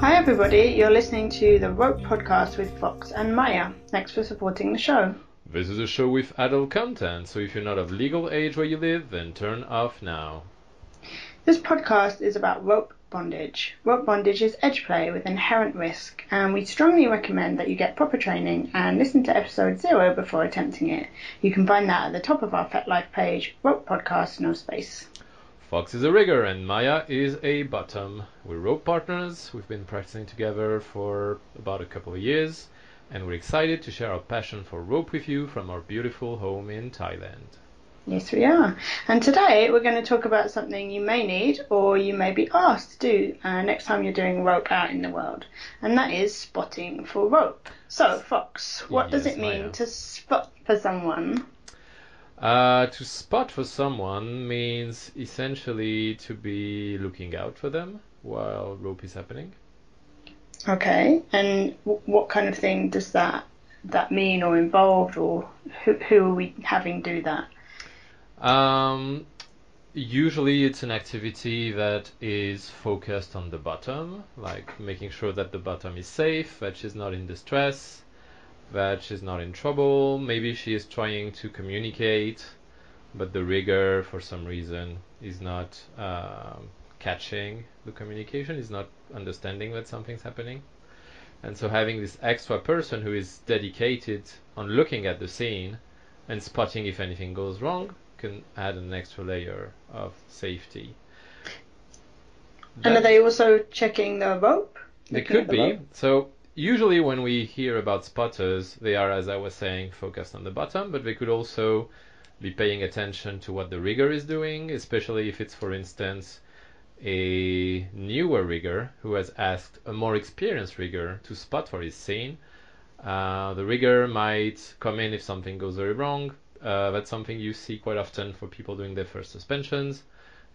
Hi, everybody. You're listening to the Rope Podcast with Fox and Maya. Thanks for supporting the show. This is a show with adult content, so if you're not of legal age where you live, then turn off now. This podcast is about rope bondage. Rope bondage is edge play with inherent risk, and we strongly recommend that you get proper training and listen to episode zero before attempting it. You can find that at the top of our FetLife page, Rope Podcast, no space. Fox is a rigger and Maya is a bottom. We're rope partners. We've been practicing together for about a couple of years, and we're excited to share our passion for rope with you from our beautiful home in Thailand. Yes, we are. And today we're going to talk about something you may need or you may be asked to do uh, next time you're doing rope out in the world, and that is spotting for rope. So, Fox, what does it mean Maya. to spot for someone? Uh, to spot for someone means essentially to be looking out for them while rope is happening. Okay, and w- what kind of thing does that that mean or involve, or who, who are we having do that? Um, usually it's an activity that is focused on the bottom, like making sure that the bottom is safe, that she's not in distress, that she's not in trouble. Maybe she is trying to communicate, but the rigger, for some reason, is not um, catching the communication, is not understanding that something's happening. And so having this extra person who is dedicated on looking at the scene and spotting if anything goes wrong can add an extra layer of safety. And are they also checking the rope? they could the be. rope? So usually when we hear about spotters, they are, as I was saying, focused on the bottom, but they could also be paying attention to what the rigger is doing, especially if it's, for instance, a newer rigger who has asked a more experienced rigger to spot for his scene. Uh, the rigger might come in if something goes very wrong. Uh, that's something you see quite often for people doing their first suspensions.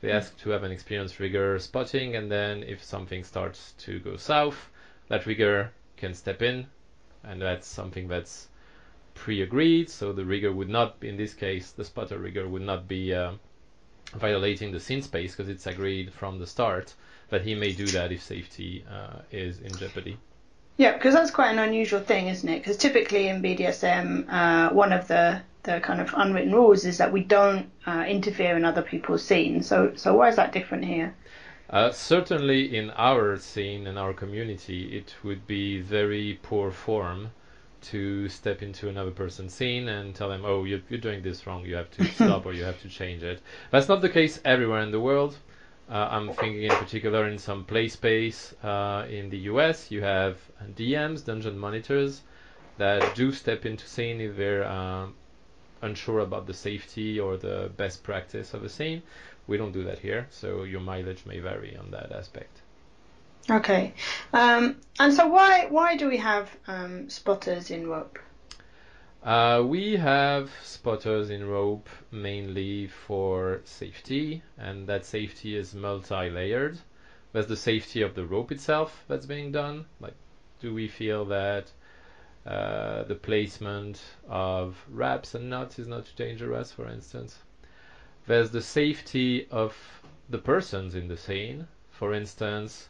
They ask to have an experienced rigger spotting, and then if something starts to go south, that rigger can step in, and that's something that's pre-agreed. So the rigger would not, in this case, the spotter rigger would not be uh, violating the scene space because it's agreed from the start that he may do that if safety uh, is in jeopardy. Yeah, because that's quite an unusual thing, isn't it? Because typically in BDSM, uh, one of the the kind of unwritten rules is that we don't uh, interfere in other people's scenes. So so why is that different here? Uh, certainly, in our scene and our community, it would be very poor form to step into another person's scene and tell them, "Oh, you're, you're doing this wrong. You have to stop, or you have to change it." That's not the case everywhere in the world. Uh, I'm thinking in particular in some play space uh, in the U.S. You have DMs, dungeon monitors, that do step into scene if they're um, unsure about the safety or the best practice of a scene. We don't do that here, so your mileage may vary on that aspect. Okay, um, and so why why do we have um, spotters in rope? Uh, we have spotters in rope mainly for safety, and that safety is multi-layered. There's the safety of the rope itself that's being done. Like, do we feel that uh, the placement of wraps and knots is not too dangerous, for instance? There's the safety of the persons in the scene. For instance,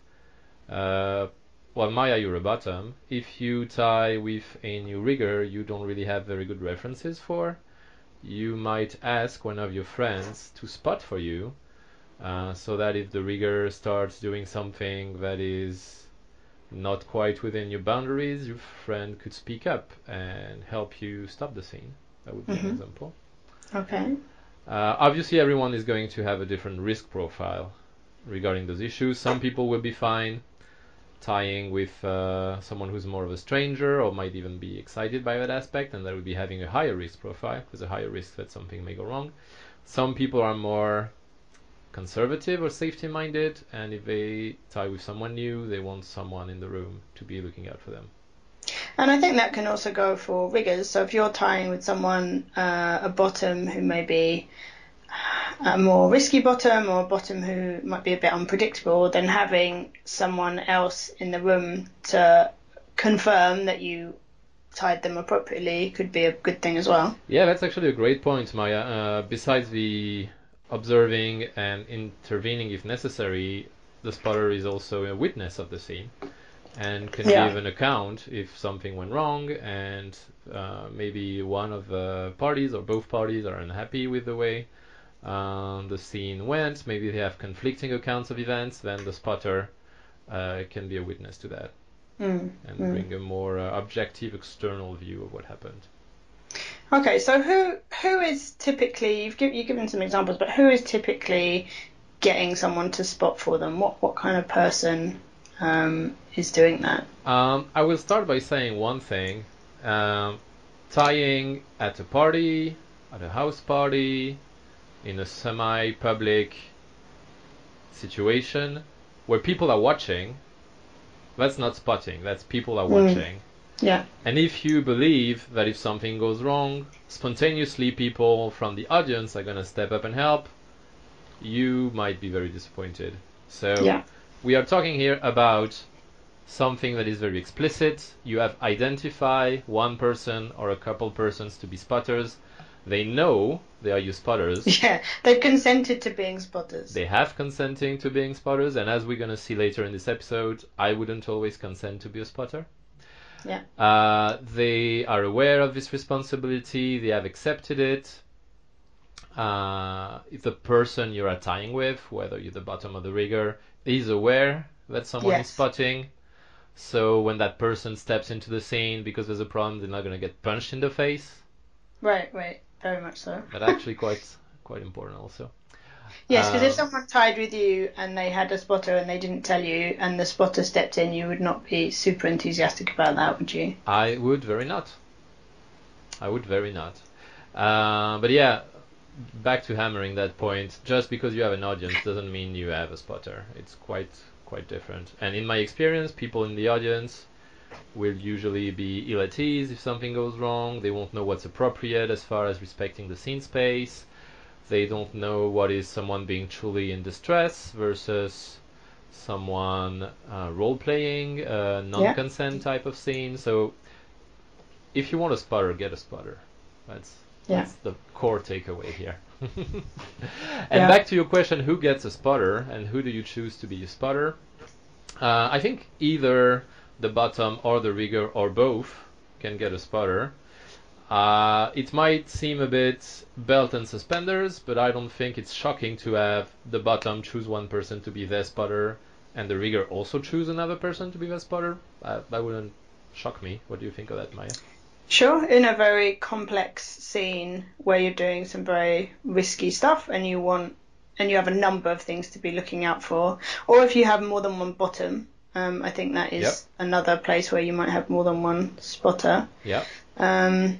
uh, well, Maya, you're a bottom. If you tie with a new rigger you don't really have very good references for, you might ask one of your friends to spot for you, uh, so that if the rigger starts doing something that is not quite within your boundaries, your friend could speak up and help you stop the scene. That would be Mhm. an example. Okay, Uh, obviously, everyone is going to have a different risk profile regarding those issues. Some people will be fine tying with uh, someone who's more of a stranger or might even be excited by that aspect, and that would be having a higher risk profile because a higher risk that something may go wrong. Some people are more conservative or safety minded, and if they tie with someone new, they want someone in the room to be looking out for them. And I think that can also go for riggers. So if you're tying with someone uh, a bottom who may be a more risky bottom or a bottom who might be a bit unpredictable, then having someone else in the room to confirm that you tied them appropriately could be a good thing as well. Yeah, that's actually a great point, Maya. Uh, besides the observing and intervening if necessary, the spotter is also a witness of the scene. And can Yeah. give an account if something went wrong and uh, maybe one of the parties or both parties are unhappy with the way um, the scene went. Maybe they have conflicting accounts of events. Then the spotter uh, can be a witness to that Mm. and Mm. bring a more uh, objective external view of what happened. Okay, so who who is typically you've, give, you've given some examples, but who is typically getting someone to spot for them? What what kind of person um, is doing that? Um, I will start by saying one thing. Um, tying at a party, at a house party, in a semi-public situation where people are watching, that's not spotting, that's people are Mm. watching. Yeah. And if you believe that if something goes wrong, spontaneously people from the audience are going to step up and help, you might be very disappointed. So Yeah. we are talking here about something that is very explicit. You have identify one person or a couple persons to be spotters. They know they are you spotters. Yeah. They've consented to being spotters. They have consenting to being spotters, and as we're gonna see later in this episode, I wouldn't always consent to be a spotter. Yeah. Uh, they are aware of this responsibility. They have accepted it. Uh, if the person you are tying with, whether you're the bottom of the rigger, is aware that someone is spotting. So when that person steps into the scene because there's a problem, they're not gonna get punched in the face. Right. Right. Very much so. But actually, quite quite important also. Yes, because if Um, someone tied with you and they had a spotter and they didn't tell you, and the spotter stepped in, you would not be super enthusiastic about that, would you? I would very not. I would very not. Uh, but yeah, back to hammering that point. Just because you have an audience doesn't mean you have a spotter. It's quite quite different. And in my experience, people in the audience will usually be ill at ease if something goes wrong. They won't know what's appropriate as far as respecting the scene space. They don't know what is someone being truly in distress versus someone uh, role playing, uh, non consent type of scene. So if you want a spotter, get a spotter. That's Yeah. that's the core takeaway here. and Yeah. back to your question, who gets a spotter and who do you choose to be a spotter? Uh, I think either the bottom or the rigger or both can get a spotter. Uh, it might seem a bit belt and suspenders, but I don't think it's shocking to have the bottom choose one person to be their spotter and the rigger also choose another person to be their spotter. Uh, that wouldn't shock me. What do you think of that, Maya? Sure, in a very complex scene where you're doing some very risky stuff and you want and you have a number of things to be looking out for, or if you have more than one bottom, um, I think that is Yep. another place where you might have more than one spotter. Yeah. Um,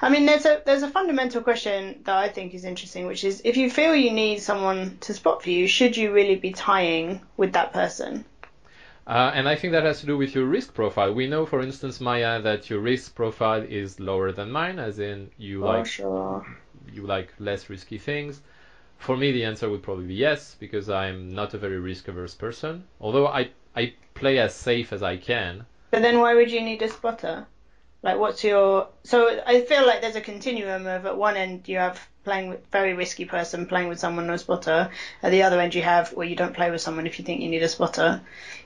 I mean, there's a there's a fundamental question that I think is interesting, which is if you feel you need someone to spot for you, should you really be tying with that person? Uh, and I think that has to do with your risk profile. We know, for instance, Maya, that your risk profile is lower than mine, as in you Oh, like sure. you like less risky things. For me, the answer would probably be yes, because I'm not a very risk averse person. Although I I play as safe as I can. But then why would you need a spotter? Like, what's your. So I feel like there's a continuum of at one end you have playing with very risky person playing with someone no spotter. At the other end you have where you don't play with someone if you think you need a spotter.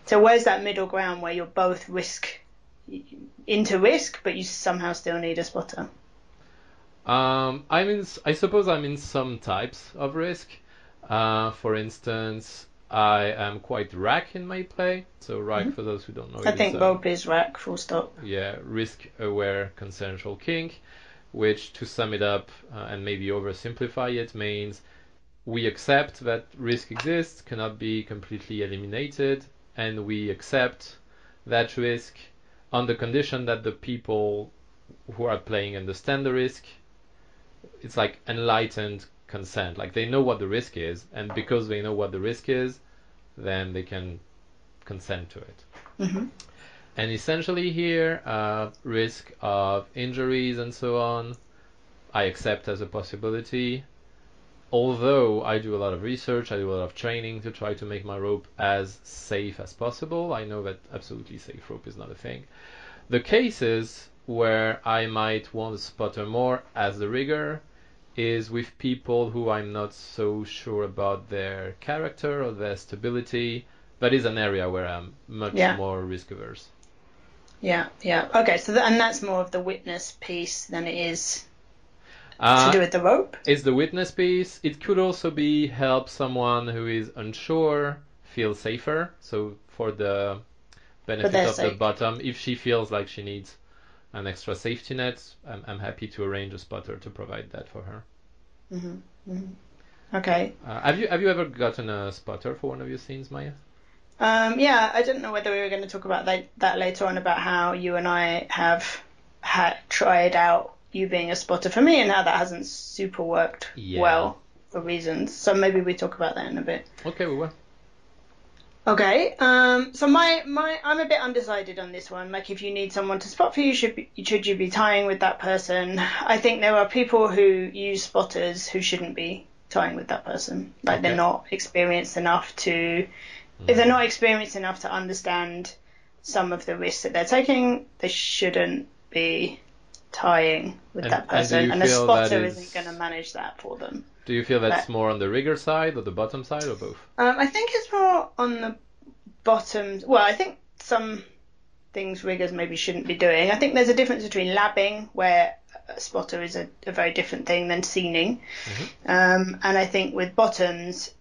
So where's that middle ground where you're both risk into risk, but you somehow still need a spotter? Um, I'm in. I suppose I'm in some types of risk. Uh, for instance, I am quite rack in my play. So rack, Mhm. for those who don't know, I think is, Rope is rack, full stop. yeah, risk-aware consensual kink, which, to sum it up uh, and maybe oversimplify it, means we accept that risk exists, cannot be completely eliminated, and we accept that risk on the condition that the people who are playing understand the risk. It's like enlightened consent. Like they know what the risk is, and because they know what the risk is, then they can consent to it. hmm And essentially here, uh, risk of injuries and so on, I accept as a possibility. Although I do a lot of research, I do a lot of training to try to make my rope as safe as possible. I know that absolutely safe rope is not a thing. The cases where I might want to spotter more as the rigger is with people who I'm not so sure about their character or their stability that is an area where I'm much Yeah. more risk averse. Yeah, yeah. Okay, so th- and that's more of the witness piece than it is Uh, to do with the rope. It's the witness piece. It could also be help someone who is unsure feel safer. So for the benefit of the bottom, if she feels like she needs an extra safety net, I'm, I'm happy to arrange a spotter to provide that for her. hmm hmm Okay. Uh, have you have you ever gotten a spotter for one of your scenes, Maya? Um, yeah, I didn't know whether we were going to talk about that, that later on about how you and I have had tried out you being a spotter for me and how that hasn't super worked Yeah. well for reasons. So maybe we talk about that in a bit. Okay, we will. Okay. Um, so my, my I'm a bit undecided on this one. Like if you need someone to spot for you, should be, should you be tying with that person? I think there are people who use spotters who shouldn't be tying with that person. Like they're not experienced enough to if they're not experienced enough to understand some of the risks that they're taking, they shouldn't be tying with And- that person. you And, a spotter is- isn't going to manage that for them. Do you feel that's Right. more on the rigger side or the bottom side or both? Um, I think it's more on the bottom. Well, I think some things riggers maybe shouldn't be doing. I think there's a difference between labbing, where a spotter is a, a very different thing than scening. Um, and I think with bottoms,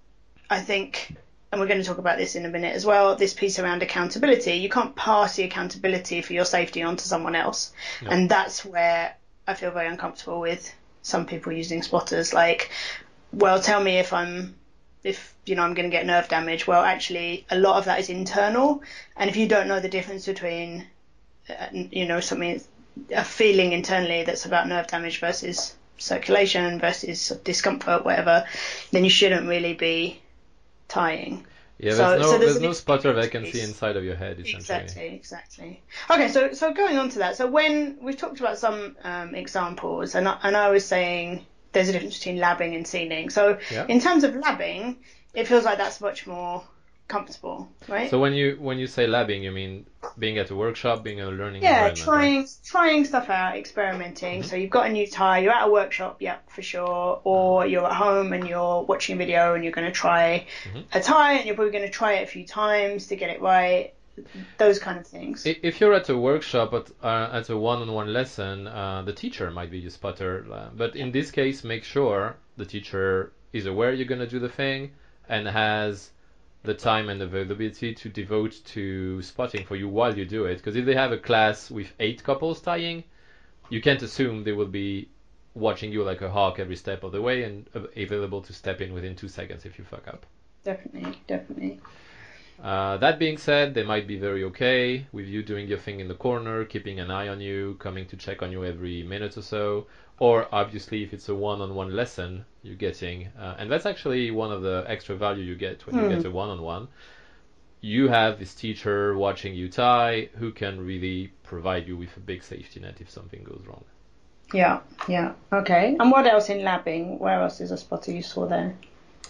I think, and we're going to talk about this in a minute as well, this piece around accountability. You can't pass the accountability for your safety onto someone else. No. And that's where I feel very uncomfortable with some people using spotters. Like, well, tell me if I'm if you know I'm going to get nerve damage. Well, actually, a lot of that is internal, and if you don't know the difference between, uh, you know, something a feeling internally that's about nerve damage versus circulation versus discomfort, whatever, then you shouldn't really be tying. Yeah, So- there's no so there's there's no vacancy inside of your head essentially. Exactly, exactly. Okay, so so going on to that, so when we've talked about some um, examples, and I, and I was saying there's a difference between labbing and scening. So Yeah. in terms of labbing, it feels like that's much more comfortable, right? So when you when you say labbing, you mean being at a workshop, being in a learning yeah, environment. right? trying trying stuff out, experimenting. So you've got a new tie, you're at a workshop, yeah, for sure, or you're at home and you're watching a video and you're going to try a tie and you're probably going to try it a few times to get it right. Those kind of things. If you're at a workshop at, uh, at a one-on-one lesson, uh, the teacher might be your spotter. uh, But in this case, make sure the teacher is aware you're going to do the thing and has the time and availability to devote to spotting for you while you do it. Because if they have a class with eight couples tying, you can't assume they will be watching you like a hawk every step of the way and available to step in within two seconds if you fuck up. Definitely, definitely. Uh, that being said, they might be very okay with you doing your thing in the corner, keeping an eye on you, coming to check on you every minute or so. Or obviously, if it's a one-on-one lesson you're getting, uh, and that's actually one of the extra value you get when you Hmm. get a one-on-one. You have this teacher watching you tie who can really provide you with a big safety net if something goes wrong. Yeah, yeah. Okay. And what else in labbing? Where else is a spotter useful there?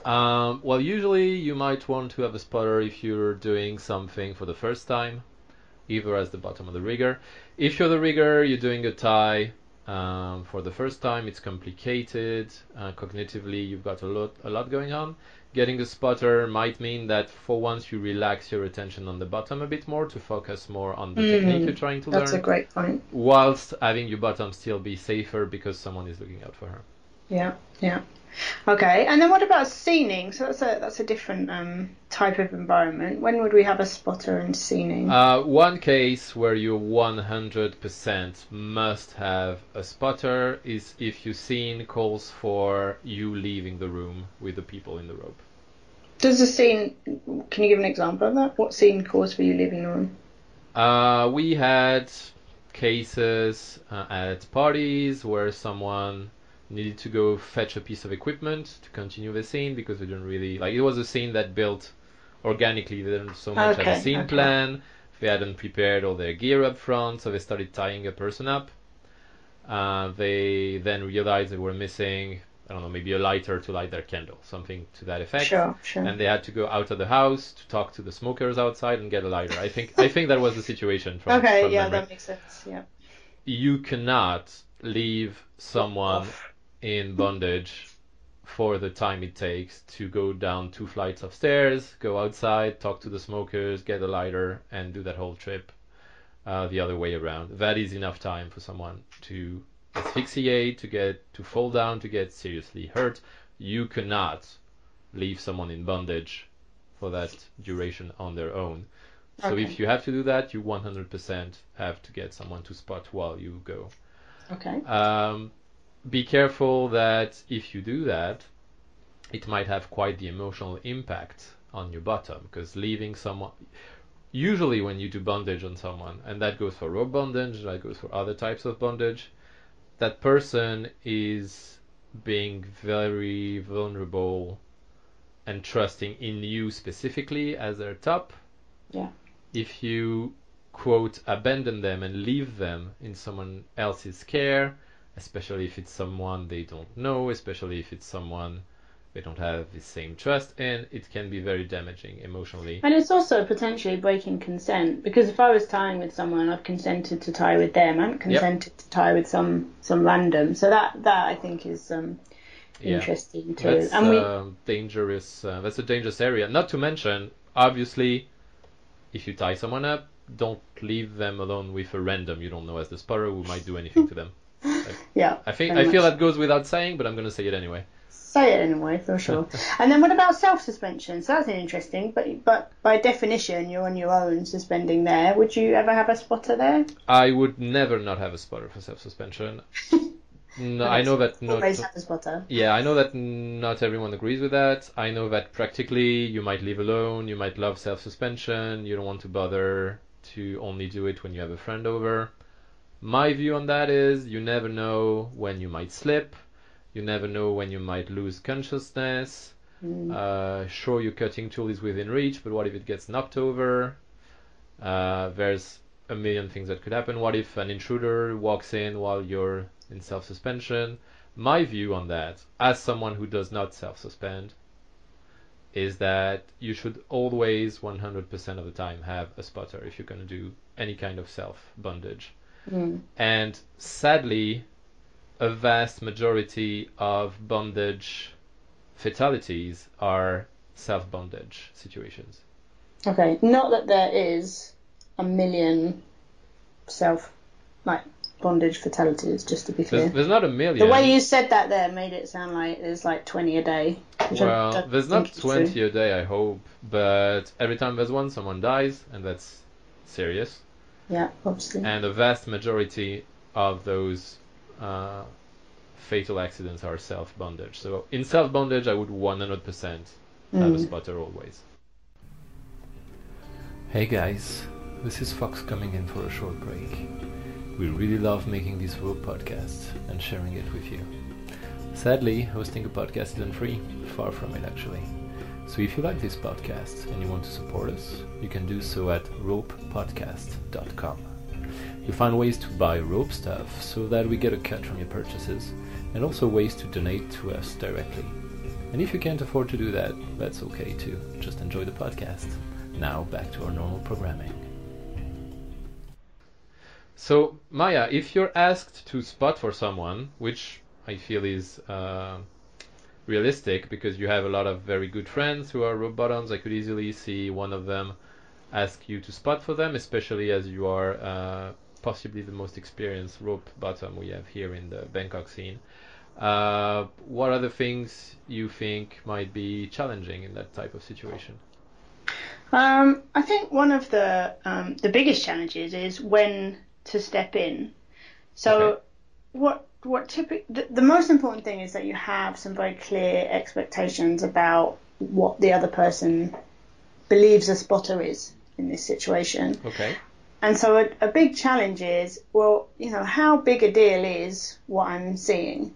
Um, well, usually you might want to have a spotter if you're doing something for the first time, either as the bottom of the rigger. If you're the rigger, you're doing a tie um, for the first time. It's complicated. Uh, cognitively, you've got a lot, a lot going on. Getting a spotter might mean that for once you relax your attention on the bottom a bit more to focus more on the technique Mm, you're trying to That's a learn, great point. whilst having your bottom still be safer because someone is looking out for her. Yeah, yeah. Okay. And then what about scening? So that's a that's a different um, type of environment. When would we have a spotter in scening? Uh, one case where you 100% must have a spotter is if your scene calls for you leaving the room with the people in the rope. Does the scene? Can you give an example of that? What scene calls for you leaving the room? Uh, we had cases uh, at parties where someone needed to go fetch a piece of equipment to continue the scene because they didn't really like it was a scene that built organically they didn't so much have a scene okay. plan they hadn't prepared all their gear up front so they started tying a person up uh, they then realized they were missing I don't know maybe a lighter to light their candle something to that effect Sure, sure. and they had to go out of the house to talk to the smokers outside and get a lighter. I think I think that was the situation. From, okay, from yeah, memory. that makes sense. Yeah. You cannot leave someone Off. In bondage for the time it takes to go down two flights of stairs, go outside, talk to the smokers, get a lighter, and do that whole trip uh, the other way around. That is enough time for someone to asphyxiate, to get to fall down, to get seriously hurt. You cannot leave someone in bondage for that duration on their own. So Okay. if you have to do that, you 100% have to get someone to spot while you go. Okay. Um, be careful that if you do that, it might have quite the emotional impact on your bottom because leaving someone. Usually, when you do bondage on someone, and that goes for rope bondage, that goes for other types of bondage, that person is being very vulnerable and trusting in you specifically as their top. Yeah. If you quote abandon them and leave them in someone else's care, especially if it's someone they don't know, especially if it's someone they don't have the same trust in, it can be very damaging emotionally. And it's also potentially breaking consent because if I was tying with someone, I've consented to tie with them. I haven't consented to tie with some some random. So that that I think is um, Yeah. interesting too. That's and we um, dangerous. Uh, that's a dangerous area. Not to mention, obviously, if you tie someone up, don't leave them alone with a random you don't know as the sparrow who might do anything to them. Yeah. I think I feel much. that goes without saying, but I'm going to say it anyway. Say it anyway, for sure. and then what about self suspension? So that's interesting, but but by definition, you're on your own suspending there. Would you ever have a spotter there? I would never not have a spotter for self-suspension. no, I know that not. Always have a spotter. Yeah, I know that not everyone agrees with that. I know that practically you might live alone, you might love self-suspension, you don't want to bother to only do it when you have a friend over. My view on that is you never know when you might slip, you never know when you might lose consciousness. Mm. Uh, sure, your cutting tool is within reach, but what if it gets knocked over? Uh, there's a million things that could happen. What if an intruder walks in while you're in self suspension? My view on that, as someone who does not self suspend, is that you should always 100% of the time have a spotter if you're going to do any kind of self bondage. Mm. And sadly, a vast majority of bondage fatalities are self bondage situations. Okay, not that there is a million self like bondage fatalities. Just to be clear, There's, there's not a million. the way you said that there made it sound like there's like twenty a day. well, there's not is true. 20 a day, I hope, but every time there's one, someone dies, and that's serious. Yeah, obviously. And the vast majority of those uh, fatal accidents are self bondage. So in self bondage, I would 100% have a Mm. spotter always. Hey guys, this is Fox coming in for a short break. We really love making these rope podcasts and sharing it with you. Sadly, hosting a podcast isn't free, far from it actually. So if you like this podcast and you want to support us, you can do so at ropepodcast.com. You'll find ways to buy rope stuff so that we get a cut from your purchases, and also ways to donate to us directly. And if you can't afford to do that, that's okay too. Just enjoy the podcast. Now back to our normal programming. So, Maya, if you're asked to spot for someone, which I feel is uh, realistic because you have a lot of very good friends who are rope bottoms, I could easily see one of them ask you to spot for them, especially as you are uh, possibly the most experienced rope bottom we have here in the Bangkok scene. Uh, what are the things you think might be challenging in that type of situation? Um, I think one of the um, the biggest challenges is when to step in. So, Okay. what what typic the, the most important thing is that you have some very clear expectations about what the other person believes a spotter is in this situation. Okay. And so a, a big challenge is, well, you know, how big a deal is what I'm seeing?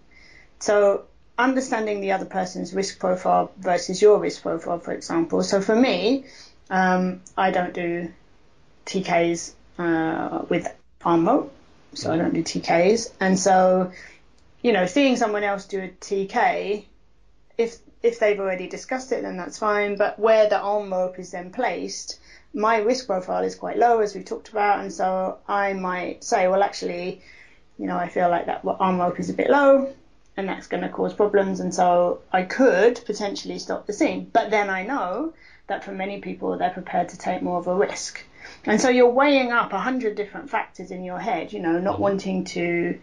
So understanding the other person's risk profile versus your risk profile, for example. So for me, um, I don't do TKs uh, with arm rope, so I don't do TKs. And so, you know, seeing someone else do a TK, if if they've already discussed it, then that's fine. But where the arm rope is then placed, my risk profile is quite low, as we talked about, and so I might say, well, actually, you know, I feel like that arm rope is a bit low. and that's going to cause problems. And so I could potentially stop the scene. But then I know that for many people, they're prepared to take more of a risk. And so you're weighing up a hundred different factors in your head, you know, not Mm-hmm. wanting to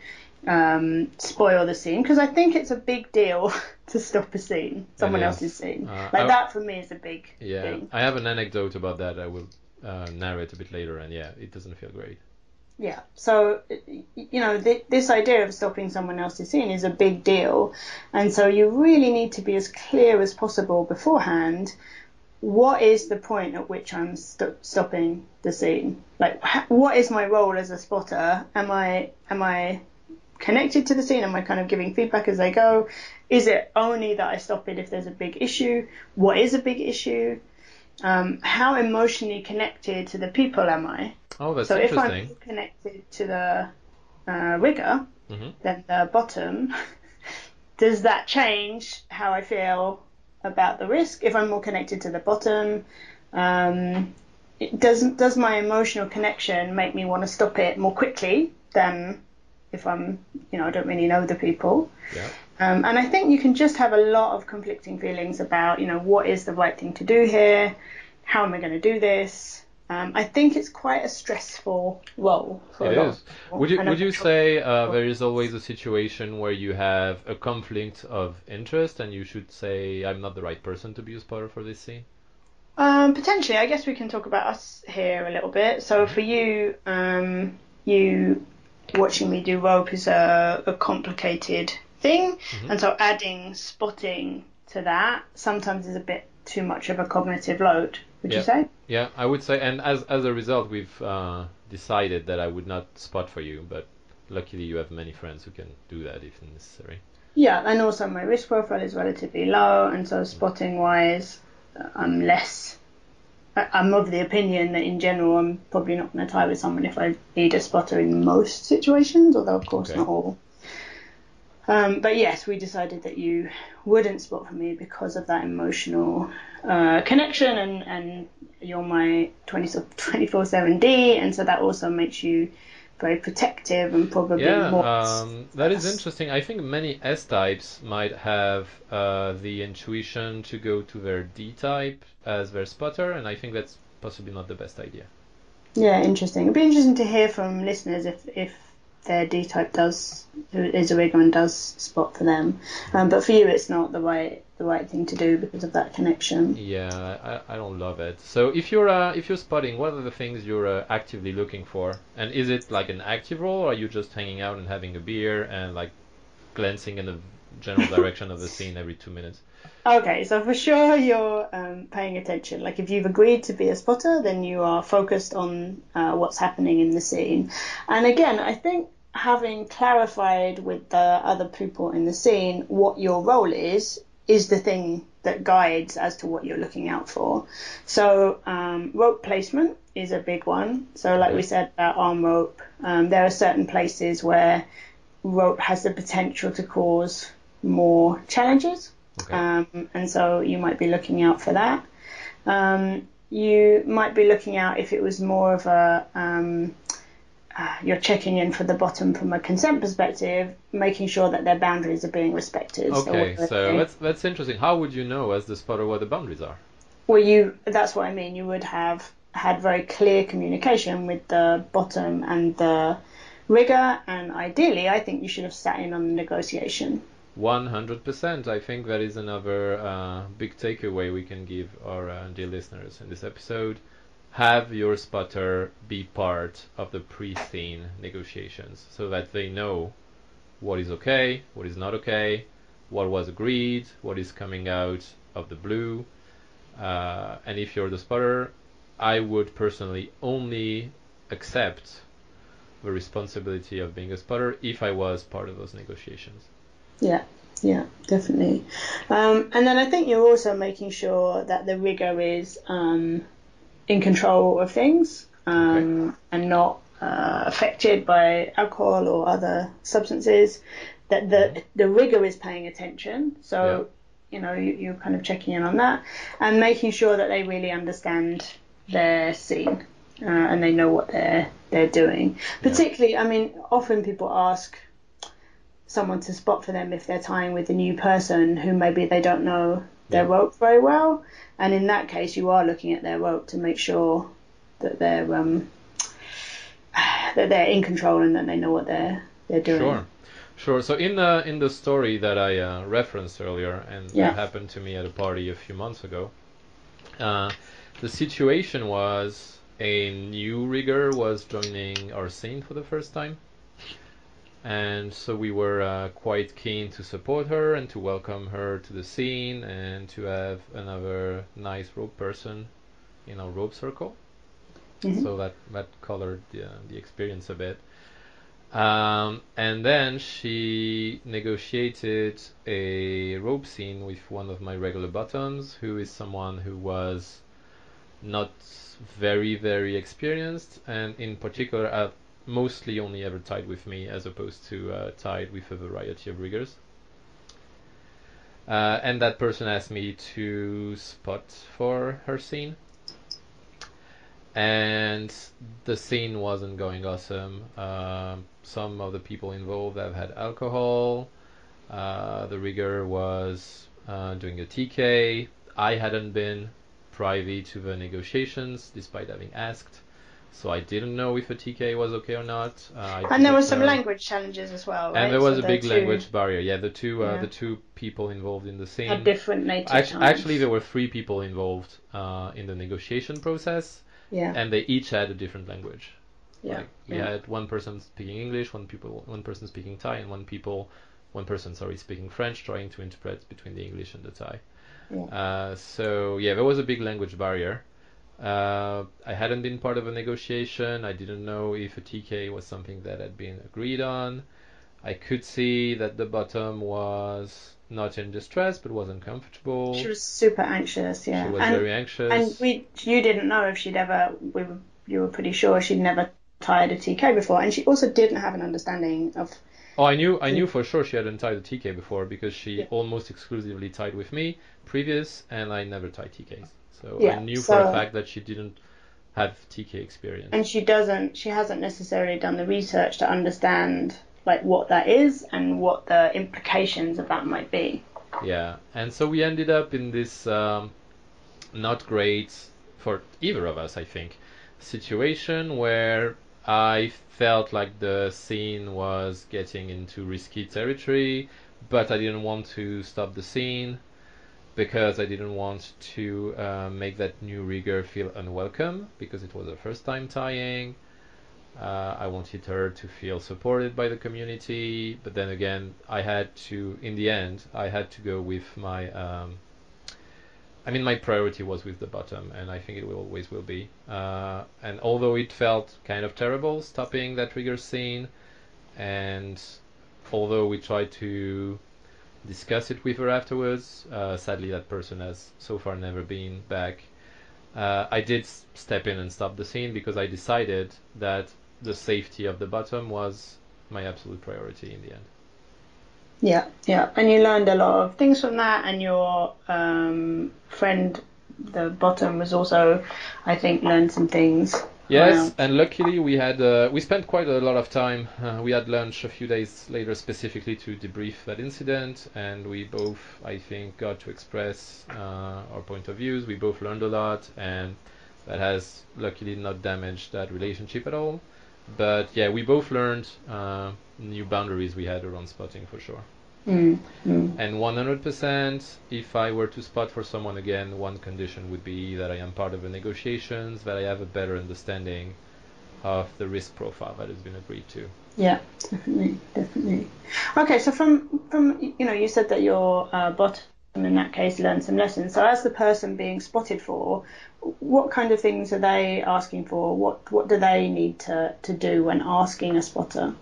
um, spoil the scene because I think it's a big deal to stop a scene, someone else's scene. Uh, like I- that for me is a big Yeah, thing. I have an anecdote about that. I will uh, narrate a bit later, and yeah, it doesn't feel great. Yeah. So, you know, th- this idea of stopping someone else's scene is a big deal. And so you really need to be as clear as possible beforehand. What is the point at which I'm st- stopping the scene? Like, ha- what is my role as a spotter? Am I, am I connected to the scene? Am I kind of giving feedback as I go? Is it only that I stop it if there's a big issue? What is a big issue? Um, how emotionally connected to the people am I? Oh, that's So if. I'm connected to the uh, rigger, Mhm. then the bottom, does that change how I feel about the risk? If I'm more connected to the bottom, um, it does does my emotional connection make me want to stop it more quickly than if I'm, you know, I don't really know the people. Yeah. Um, and I think you can just have a lot of conflicting feelings about, you know, what is the right thing to do here? How am I going to do this? Um, I think it's quite a stressful role for It is. Would you would you say uh, there is always a situation where you have a conflict of interest and you should say I'm not the right person to be a spotter for this scene? Um, potentially, I guess we can talk about us here a little bit. So for you, um, you watching me do rope is a, a complicated thing, and so adding spotting to that sometimes is a bit too much of a cognitive load. Would Yeah. you say? Yeah, I would say, and as as a result, we've uh, decided that I would not spot for you, but luckily you have many friends who can do that if necessary. Yeah, and also my risk profile is relatively low, and so spotting wise, I'm less. I'm of the opinion that in general, I'm probably not going to tie with someone if I need a spotter in most situations, although of course Okay. not all. Um, but yes, we decided that you wouldn't spot for me because of that emotional uh, connection, and, and you're my 24 7D, and so that also makes you very protective and probably Yeah, more. um, that is interesting. I think many S types might have uh, the intuition to go to their D type as their spotter, and I think that's possibly not the best idea. Yeah, interesting. It'd be interesting to hear from listeners if if their D type does is a rigger and does spot for them. Um, but for you, it's not the right the right thing to do because of that connection. Yeah, I, I don't love it. So if you're uh, if you're spotting, what are the things you're uh, actively looking for? And is it like an active role, or are you just hanging out and having a beer and like glancing in the general direction of the scene every two minutes? Okay, so for sure you're um, paying attention. Like if you've agreed to be a spotter, then you are focused on uh, what's happening in the scene. And again, I think having clarified with the other people in the scene what your role is is the thing that guides as to what you're looking out for. So um, rope placement is a big one. So like we said about arm rope, um, there are certain places where rope has the potential to cause more challenges. Okay. Um, and so you might be looking out for that. Um, you might be looking out if it was more of a um, uh, you're checking in for the bottom from a consent perspective, making sure that their boundaries are being respected. Okay, whether so that's that's interesting. How would you know as the spotter what the boundaries are? well, you that's what I mean. You would have had very clear communication with the bottom and the rigger, and ideally, I think you should have sat in on the negotiation. 100%. I think that is another uh, big takeaway we can give our uh, dear listeners in this episode. Have your spotter be part of the pre-scene negotiations so that they know what is okay, what is not okay, what was agreed, what is coming out of the blue. Uh, and if you're the spotter, I would personally only accept the responsibility of being a spotter if I was part of those negotiations. Yeah, yeah, definitely. Um, and then I think you're also making sure that the rigger is um, in control of things um, and not uh, affected by alcohol or other substances. That the the rigger is paying attention. So you know you, you're kind of checking in on that and making sure that they really understand their scene uh, and they know what they're they're doing. Particularly, I mean, often people ask someone to spot for them if they're tying with a new person who maybe they don't know their Yeah. rope very well. And in that case, you are looking at their rope to make sure that they're um, that they're in control and that they know what they're they're doing. Sure, sure. So in the in the story that I uh, referenced earlier, and Yeah. that happened to me at a party a few months ago, uh, the situation was a new rigger was joining our scene for the first time, and so we were uh, quite keen to support her and to welcome her to the scene and to have another nice rope person in our rope circle. Mhm. So that that colored the, uh, the experience a bit. Um, and then she negotiated a rope scene with one of my regular bottoms, who is someone who was not very, very experienced, and in particular, uh, mostly only ever tied with me, as opposed to uh, tied with a variety of riggers. Uh, and that person asked me to spot for her scene and the scene wasn't going awesome. Um, some of the people involved have had alcohol. Uh, the rigger was uh, doing a TK. I hadn't been privy to the negotiations, despite having asked. So I didn't know if a TK was okay or not. Uh, And there didn't some know- language challenges as well, right? and there was So a big two language barrier. Yeah, the two uh, Yeah. the two people involved in the scene. Had different native Actu- times. actually, there were three people involved uh, in the negotiation process yeah, and they each had a different language. yeah, Like we yeah. had one person speaking English, one people, one person speaking Thai, and one people, one person sorry speaking French, trying to interpret between the English and the Thai. Yeah. Uh, so yeah, there was a big language barrier. Uh, I hadn't been part of a negotiation. I didn't know if a TK was something that had been agreed on. I could see that the bottom was not in distress, but was uncomfortable. She was super anxious, yeah. She was and, very anxious. and we, you didn't know if she'd ever. We were, you were pretty sure she'd never tied a TK before, and she also didn't have an understanding of. Oh, I knew I knew for sure she hadn't tied a TK before because she Yeah. almost exclusively tied with me previous, and I never tied TKs. So Yeah, I knew for a fact that she didn't have TK experience. And she doesn't. She hasn't necessarily done the research to understand like what that is and what the implications of that might be. Yeah, and so we ended up in this um, not great for either of us, I think, situation where I felt like the scene was getting into risky territory, but I didn't want to stop the scene because I didn't want to uh, make that new rigger feel unwelcome because it was her first time tying. Uh, I wanted her to feel supported by the community, but then again, I had to, in the end, I had to go with my. Um, I mean, my priority was with the bottom, and I think it will always will be. Uh, and although it felt kind of terrible stopping that trigger scene, and although we tried to discuss it with her afterwards, uh, sadly that person has so far never been back. Uh, I did step in and stop the scene because I decided that the safety of the bottom was my absolute priority in the end. Yeah, yeah. And you learned a lot of things from that, and your um, friend, the bottom, was also, I think, learned some things. Yes, and luckily we had uh, we spent quite a lot of time. Uh, we had lunch a few days later specifically to debrief that incident, and we both, I think, got to express uh, our point of views. We both learned a lot, and that has luckily not damaged that relationship at all. But yeah, we both learned uh, new boundaries we had around spotting for sure. Mm, mm. And 100%, if I were to spot for someone again, one condition would be that I am part of the negotiations, that I have a better understanding of the risk profile that has been agreed to. Yeah, definitely, definitely. Okay, so from from you know, you said that your uh, bottom in that case learned some lessons. So as the person being spotted for, what kind of things are they asking for? What what do they need to to do when asking a spotter?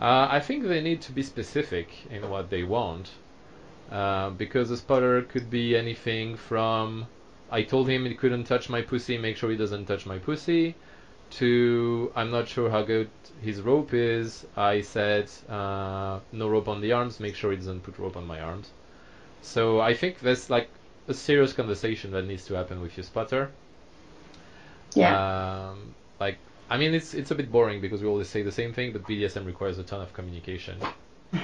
Uh, I think they need to be specific in what they want, uh, because a spotter could be anything from I told him he couldn't touch my pussy, make sure he doesn't touch my pussy, to I'm not sure how good his rope is. I said uh, no rope on the arms, make sure he doesn't put rope on my arms. So I think there's like a serious conversation that needs to happen with your spotter. Yeah, Um, like, I mean, it's it's a bit boring because we always say the same thing, but BDSM requires a ton of communication.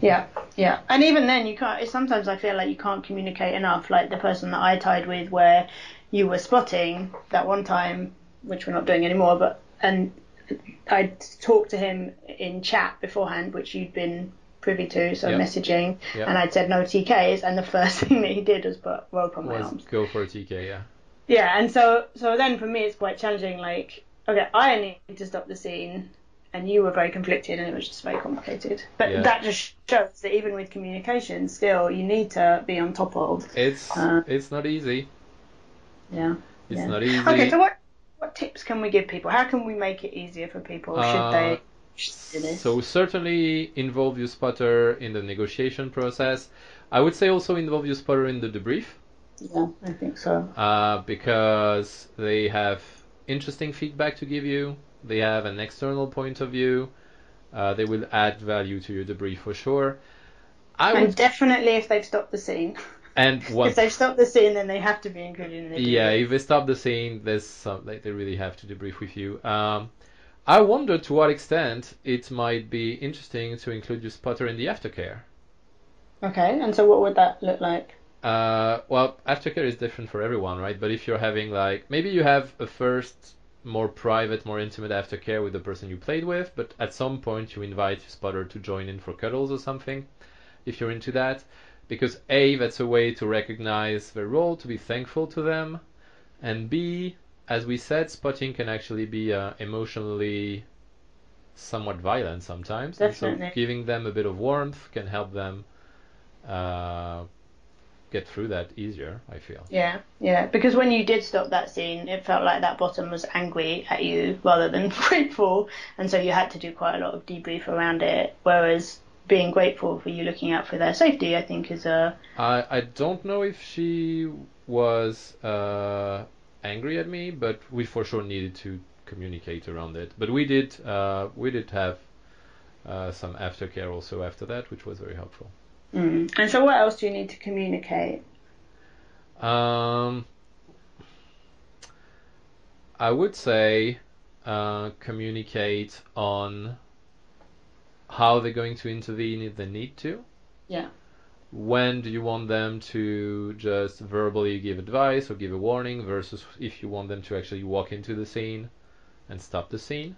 Yeah, yeah. And even then, you can't. Sometimes I feel like you can't communicate enough. Like the person that I tied with, where you were spotting that one time, which we're not doing anymore, but and I talked to him in chat beforehand, which you'd been privy to, so Yep. messaging, Yep. and I'd said no TKs, and the first thing that he did was put rope on my Was arms. go for a TK, yeah. Yeah, and so so then for me it's quite challenging. Like, okay, I need to stop the scene, and you were very conflicted, and it was just very complicated. But Yeah. that just shows that even with communication, still you need to be on top of. It's Uh, it's not easy. Yeah. It's yeah. not easy. Okay, so what what tips can we give people? How can we make it easier for people? Should Uh, they? So certainly involve your spotter in the negotiation process. I would say also involve your spotter in the debrief yeah, I think so. uh, because they have interesting feedback to give you. They have an external point of view. Uh, they will add value to your debrief for sure. I And would definitely if they've stopped the scene. and one If they've stopped the scene, then they have to be included in the Yeah, if they stop the scene, there's some like they really have to debrief with you. Um, I wonder to what extent it might be interesting to include your spotter in the aftercare. Okay, and so what would that look like? Uh, well, aftercare is different for everyone, right? But if you're having like maybe you have a first more private, more intimate aftercare with the person you played with, but at some point you invite your spotter to join in for cuddles or something, if you're into that, because a that's a way to recognize their role, to be thankful to them, and b as we said, spotting can actually be uh, emotionally somewhat violent sometimes, and so giving them a bit of warmth can help them uh, get through that easier. I feel. Yeah, yeah. Because when you did stop that scene, it felt like that bottom was angry at you rather than grateful, and so you had to do quite a lot of debrief around it. Whereas being grateful for you looking out for their safety, I think, is a I I don't know if she was uh, angry at me, but we for sure needed to communicate around it. But we did uh, we did have uh, some aftercare also after that, which was very helpful. Mm. And so, what else do you need to communicate? Um, I would say uh, communicate on how they're going to intervene if they need to. Yeah. When do you want them to just verbally give advice or give a warning versus if you want them to actually walk into the scene and stop the scene?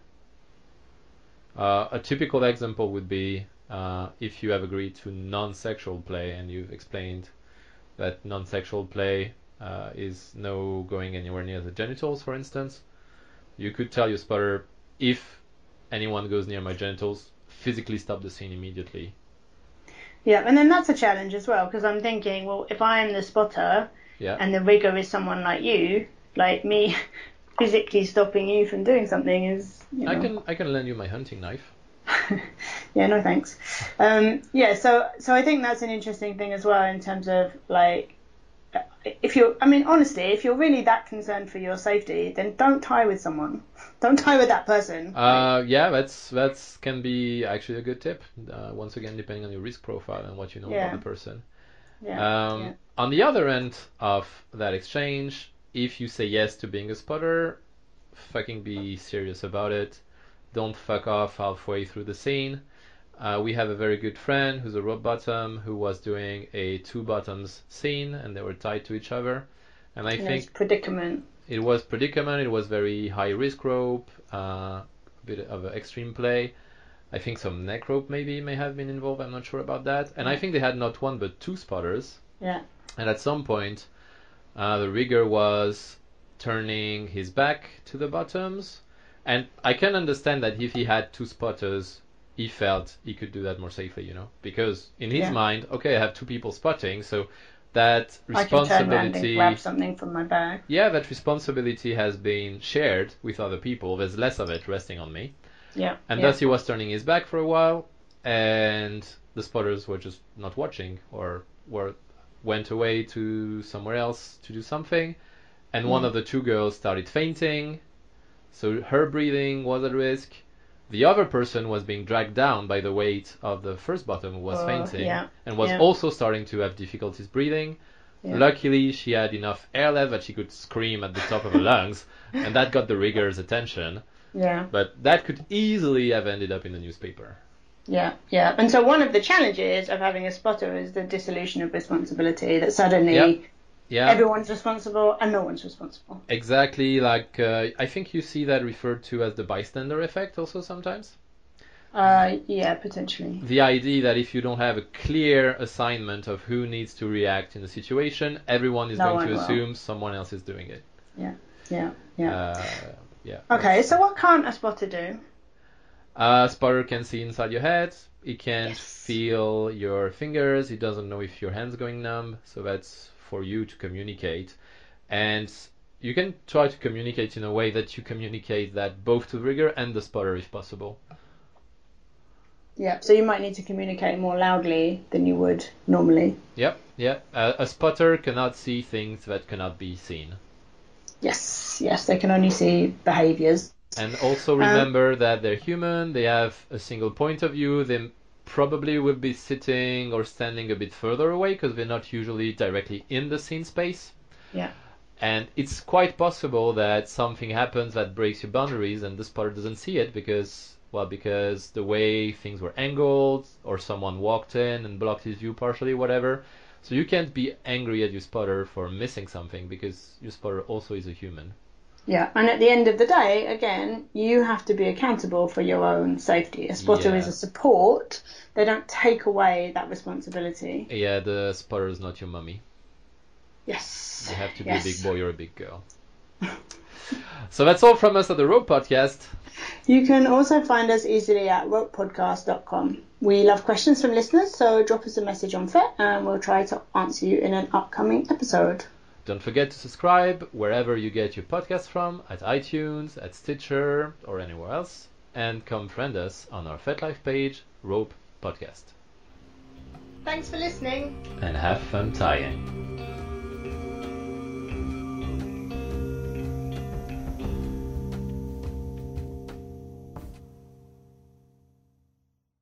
Uh, a typical example would be uh, if you have agreed to non-sexual play and you've explained that non-sexual play uh, is no going anywhere near the genitals, for instance. You could tell your spotter if anyone goes near my genitals, physically stop the scene immediately. Yeah, and then that's a challenge as well because I'm thinking, well, if I'm the spotter Yeah. and the rigger is someone like you, like me, physically stopping you from doing something is, you know. I can I can lend you my hunting knife. yeah, no thanks. Um, yeah, so so I think that's an interesting thing as well in terms of like if you're I mean honestly, if you're really that concerned for your safety, then don't tie with someone. Don't tie with that person. Uh, yeah, that's that's can be actually a good tip. Uh, once again, depending on your risk profile and what you know Yeah. about the person. yeah. Um, yeah. On the other end of that exchange, if you say yes to being a spotter, fucking be serious about it. Don't fuck off halfway through the scene. Uh, we have a very good friend who's a rope bottom who was doing a two bottoms scene and they were tied to each other. And I In think predicament. it was predicament. It was very high risk rope, uh, a bit of an extreme play. I think some neck rope maybe may have been involved. I'm not sure about that. And I think they had not one but two spotters. Yeah. And at some point, uh, the rigger was turning his back to the bottoms. And I can understand that if he had two spotters, he felt he could do that more safely, you know, because in his Yeah. mind, okay, I have two people spotting, so that I can turn around and responsibility grab something from my bag. yeah, that responsibility has been shared with other people. There's less of it resting on me. Yeah. And yeah. thus he was turning his back for a while, and the spotters were just not watching or were went away to somewhere else to do something. And one Mm. of the two girls started fainting, so her breathing was at risk. The other person was being dragged down by the weight of the first bottom who was Oh, fainting yeah, and was yeah. also starting to have difficulties breathing. Yeah. Luckily, she had enough air left that she could scream at the top of her lungs, and that got the rigger's attention. Yeah. But that could easily have ended up in the newspaper. Yeah, yeah. And so one of the challenges of having a spotter is the dissolution of responsibility. That suddenly Yep. Yeah. everyone's responsible and no one's responsible. Exactly, like uh, I think you see that referred to as the bystander effect also sometimes. Uh, yeah, potentially. The idea that if you don't have a clear assignment of who needs to react in a situation, everyone is No going to will. assume someone else is doing it. Yeah, yeah, yeah. Uh, yeah. okay, so what can't a spotter do? Uh, spotter can see inside your head. It can Yes. feel your fingers. It doesn't know if your hand's going numb. So that's for you to communicate. And you can try to communicate in a way that you communicate that both to the rigger and the spotter if possible. Yeah, so you might need to communicate more loudly than you would normally. Yep, yep. Uh, a spotter cannot see things that cannot be seen. Yes, yes, they can only see behaviours. And also remember that they're human, they have a single point of view, they probably will be sitting or standing a bit further away because they're not usually directly in the scene space. Yeah. And it's quite possible that something happens that breaks your boundaries and the spotter doesn't see it because, well, because the way things were angled or someone walked in and blocked his view partially, whatever. So you can't be angry at your spotter for missing something because your spotter also is a human. Yeah, and at the end of the day, again, you have to be accountable for your own safety. A spotter Yeah. is a support. They don't take away that responsibility. Yeah, the spotter is not your mummy. Yes. You have to be yes. a big boy or a big girl. so that's all from us at the Rope Podcast. You can also find us easily at ropepodcast.com. We love questions from listeners, so drop us a message on FET and we'll try to answer you in an upcoming episode. Don't forget to subscribe wherever you get your podcast from, at iTunes, at Stitcher, or anywhere else, and come friend us on our FetLife page, Rope Podcast. Thanks for listening. And have fun tying.